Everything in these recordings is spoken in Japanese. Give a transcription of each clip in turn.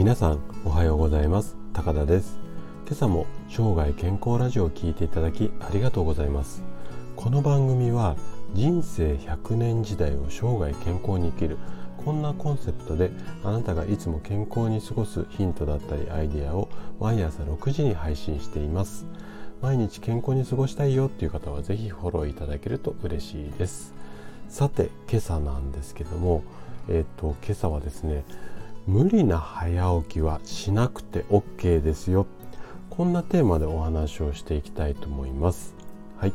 皆さんおはようございます。高田です。今朝も生涯健康ラジオを聞いていただきありがとうございます。この番組は人生100年時代を生涯健康に生きるこんなコンセプトであなたがいつも健康に過ごすヒントだったりアイデアを毎朝6時に配信しています。毎日健康に過ごしたいよっていう方はぜひフォローいただけると嬉しいです。さて今朝なんですけどもえっ、と今朝はですね無理な早起きはしなくて OK ですよ。こんなテーマでお話をしていきたいと思います。はい。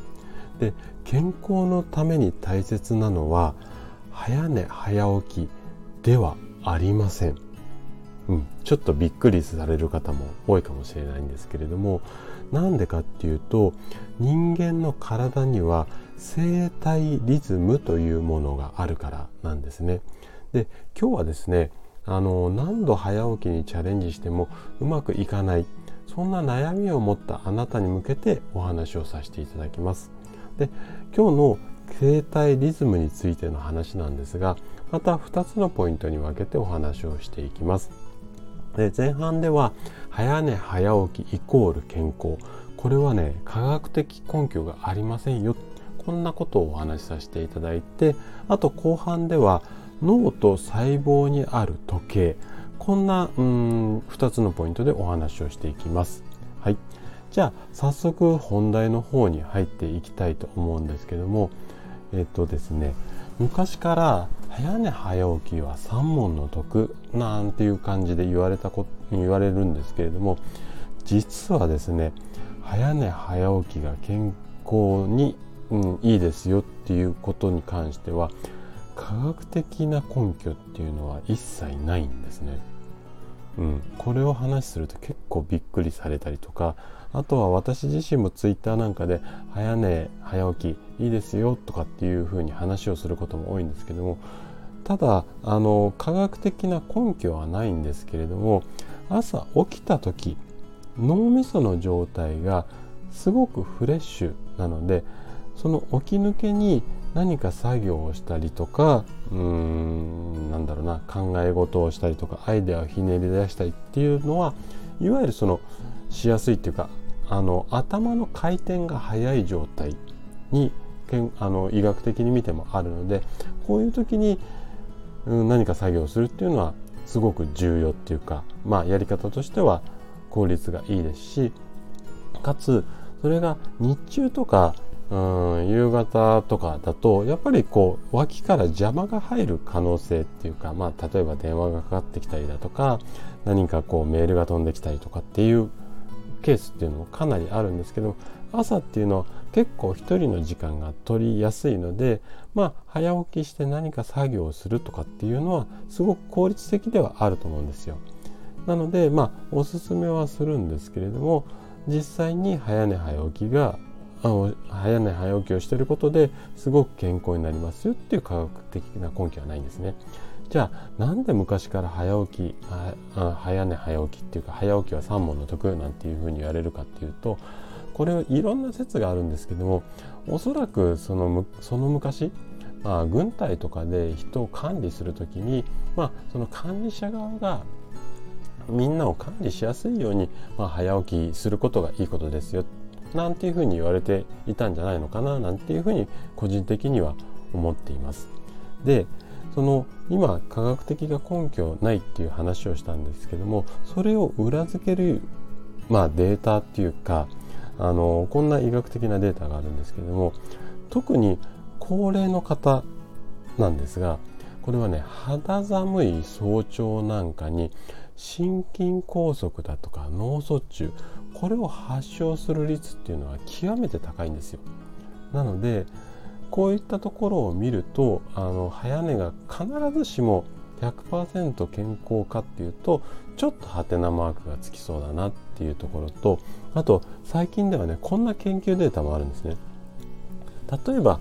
で健康のために大切なのは早寝早起きではありません。うん、ちょっとびっくりされる方も多いかもしれないんですけれどもなんでかっていうと人間の体には生体リズムというものがあるからなんですね。で今日はですねあの何度早起きにチャレンジしてもうまくいかないそんな悩みを持ったあなたに向けてお話をさせていただきます。で今日の生体リズムについての話なんですがまた2つのポイントに分けてお話をしていきます。で前半では早寝早起きイコール健康これはね科学的根拠がありませんよこんなことをお話しさせていただいてあと後半では脳と細胞にある時計。こんなうん2つのポイントでお話をしていきます。はい、じゃあ早速本題の方に入っていきたいと思うんですけども。えっとですね。昔から早寝早起きは三問の得なんていう感じで言われたこ言われるんですけれども。実はですね早寝早起きが健康に、うん、いいですよっていうことに関しては科学的な根拠っていうのは一切ないんですね。うん、これを話すると結構びっくりされたりとかあとは私自身もツイッターなんかで早寝早起きいいですよとかっていうふうに話をすることも多いんですけどもただあの科学的な根拠はないんですけれども朝起きた時脳みその状態がすごくフレッシュなのでその起き抜けに何か作業をしたりとかうーんなんだろうな考え事をしたりとかアイデアをひねり出したりっていうのはいわゆるそのしやすいっていうかあの頭の回転が速い状態にあの医学的に見てもあるのでこういう時に、うん、何か作業をするっていうのはすごく重要っていうかまあやり方としては効率がいいですしかつそれが日中とかうん夕方とかだとやっぱりこう脇から邪魔が入る可能性っていうか、まあ、例えば電話がかかってきたりだとか何かこうメールが飛んできたりとかっていうケースっていうのもかなりあるんですけど朝っていうのは結構一人の時間が取りやすいのでまあ早起きして何か作業をするとかっていうのはすごく効率的ではあると思うんですよ。なのでまあおすすめはするんですけれども実際に早寝早起きが早寝早起きをしていることですごく健康になりますよっていう科学的な根拠はないんですね。じゃあなんで昔から早起き早寝早起きっていうか早起きは三問の得なんていうふうに言われるかっていうとこれいろんな説があるんですけどもおそらくそのその昔、まあ、軍隊とかで人を管理する時に、まあ、その管理者側がみんなを管理しやすいように、まあ、早起きすることがいいことですよなんていうふうに言われていたんじゃないのかななんていうふうに個人的には思っています。でその今科学的が根拠ないっていう話をしたんですけどもそれを裏付ける、まあ、データっていうかあのこんな医学的なデータがあるんですけども特に高齢の方なんですがこれはね肌寒い早朝なんかに心筋梗塞だとか脳卒中これを発症する率っていうのは極めて高いんですよ。なのでこういったところを見るとあの早寝が必ずしも100%健康かっていうとちょっとハテナマークがつきそうだなっていうところとあと最近ではねこんな研究データもあるんですね。例えば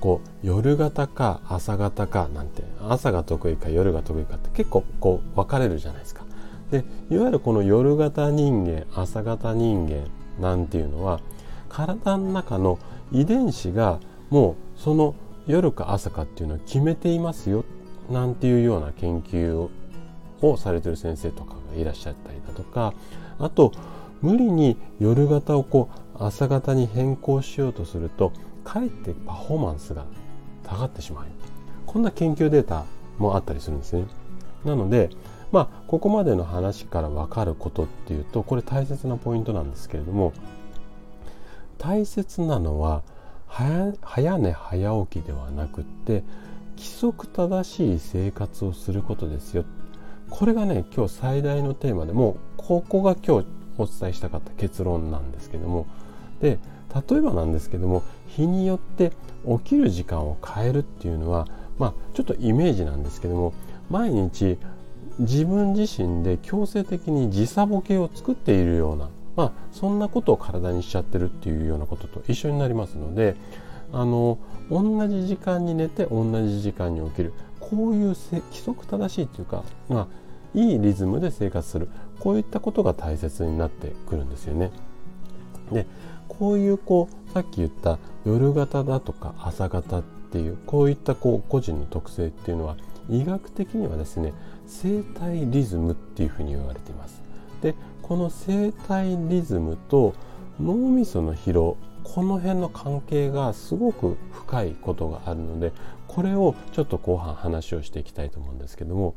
こう夜型か朝型かなんて朝が得意か夜が得意かって結構こう分かれるじゃないですか。でいわゆるこの夜型人間朝型人間なんていうのは体の中の遺伝子がもうその夜か朝かっていうのを決めていますよなんていうような研究をされてる先生とかがいらっしゃったりだとかあと無理に夜型をこう朝型に変更しようとするとかえってパフォーマンスが下がってしまう。こんな研究データもあったりするんですね。なのでまあここまでの話から分かることっていうとこれ大切なポイントなんですけれども大切なのは早寝早起きではなくって規則正しい生活をすることですよ。これがね今日最大のテーマでもうここが今日お伝えしたかった結論なんですけども。で例えばなんですけども日によって起きる時間を変えるっていうのはまあちょっとイメージなんですけども毎日自分自身で強制的に時差ボケを作っているようなまあそんなことを体にしちゃってるっていうようなことと一緒になりますのであの同じ時間に寝て同じ時間に起きるこういう規則正しいというか、まあ、いいリズムで生活するこういったことが大切になってくるんですよね。でこういうこうさっき言った夜型だとか朝型っていうこういったこう個人の特性っていうのは医学的にはですね生体リズムっていうふうに言われています。でこの生体リズムと脳みその疲労この辺の関係がすごく深いことがあるのでこれをちょっと後半話をしていきたいと思うんですけども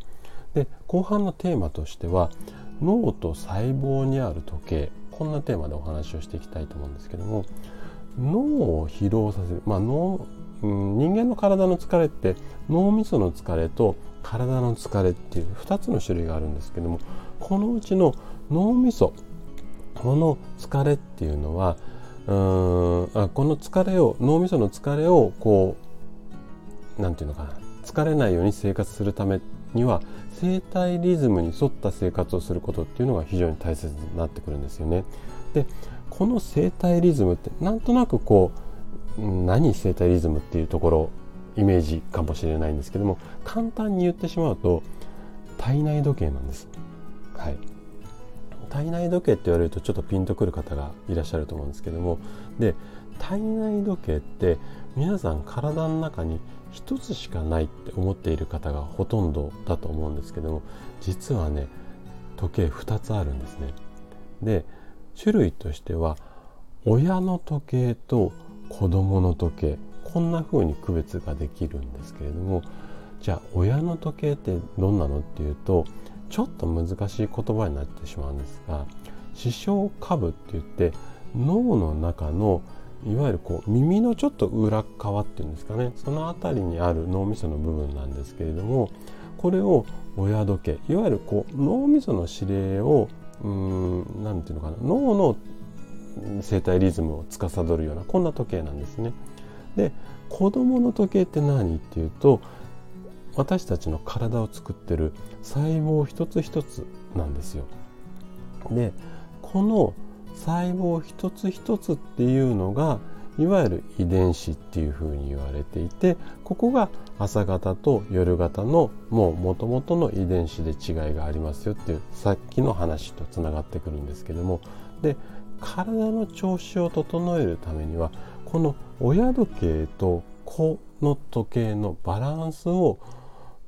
で後半のテーマとしては脳と細胞にある時計こんなテーマでお話をしていきたいと思うんですけども脳を疲労させる、まあ脳うん、人間の体の疲れって脳みその疲れと体の疲れっていう2つの種類があるんですけどもこのうちの脳みそこの疲れっていうのはうんあこの疲れを脳みその疲れをこう何て言うのかな疲れないように生活するためには生体リズムに沿った生活をすることっていうのが非常に大切になってくるんですよね。でこの生体リズムってなんとなくこう何生体リズムっていうところイメージかもしれないんですけども簡単に言ってしまうと体内時計なんです。はい、体内時計って言われるとちょっとピンとくる方がいらっしゃると思うんですけどもで体内時計って皆さん体の中に1つしかないって思っている方がほとんどだと思うんですけども実はね時計2つあるんですね。で種類としては親の時計と子供の時計。こんな風に区別ができるんですけれども。じゃあ親の時計ってどんなのっていうとちょっと難しい言葉になってしまうんですが視床下部って言って脳の中のいわゆるこう耳のちょっと裏側っていうんですかね。その辺りにある脳みその部分なんですけれどもこれを親時計いわゆるこう脳みその指令を何て言うのかな。脳の生体リズムを司るようなこんな時計なんですね。で子供の時計って何っていうと私たちの体を作ってる細胞一つ一つなんですよ。でこの細胞一つ一つっていうのがいわゆる遺伝子っていうふうに言われていてここが朝型と夜型のもう元々の遺伝子で違いがありますよっていうさっきの話とつながってくるんですけどもで体の調子を整えるためにはこの親時計と子の時計のバランスを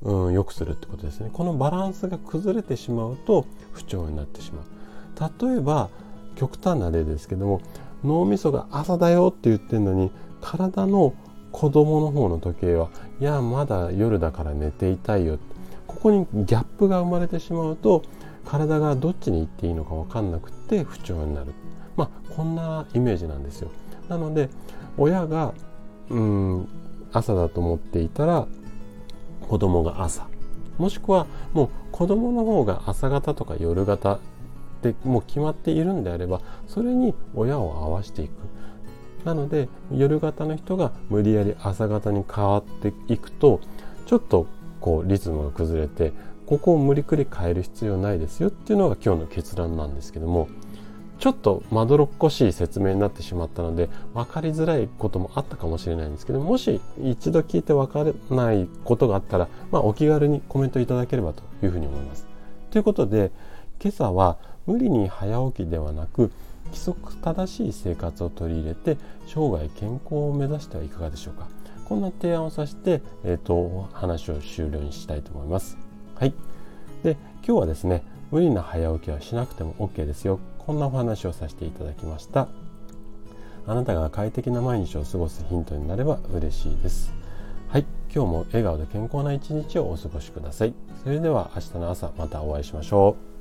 うん、良くするってことですね。このバランスが崩れてしまうと不調になってしまう。例えば極端な例ですけども脳みそが朝だよって言ってるのに体の子供の方の時計はいやまだ夜だから寝ていたいよここにギャップが生まれてしまうと体がどっちに行っていいのか分かんなくて不調になる。まあこんなイメージなんですよ。なので親がうん朝だと思っていたら子供が朝。もしくはもう子供の方が朝方とか夜型でもう決まっているんであればそれに親を合わせていく。なので夜型の人が無理やり朝型に変わっていくとちょっとこうリズムが崩れてここを無理くり変える必要ないですよっていうのが今日の結論なんですけども。ちょっとまどろっこしい説明になってしまったので分かりづらいこともあったかもしれないんですけどもし一度聞いて分からないことがあったら、まあ、お気軽にコメントいただければというふうに思います。ということで今朝は無理に早起きではなく規則正しい生活を取り入れて生涯健康を目指してはいかがでしょうかこんな提案をさせて、えーと、話を終了にしたいと思います。はいで今日はですね無理な早起きはしなくても OK ですよこんなお話をさせていただきました。あなたが快適な毎日を過ごすヒントになれば嬉しいです。はい今日も笑顔で健康な一日をお過ごしください。それでは明日の朝またお会いしましょう。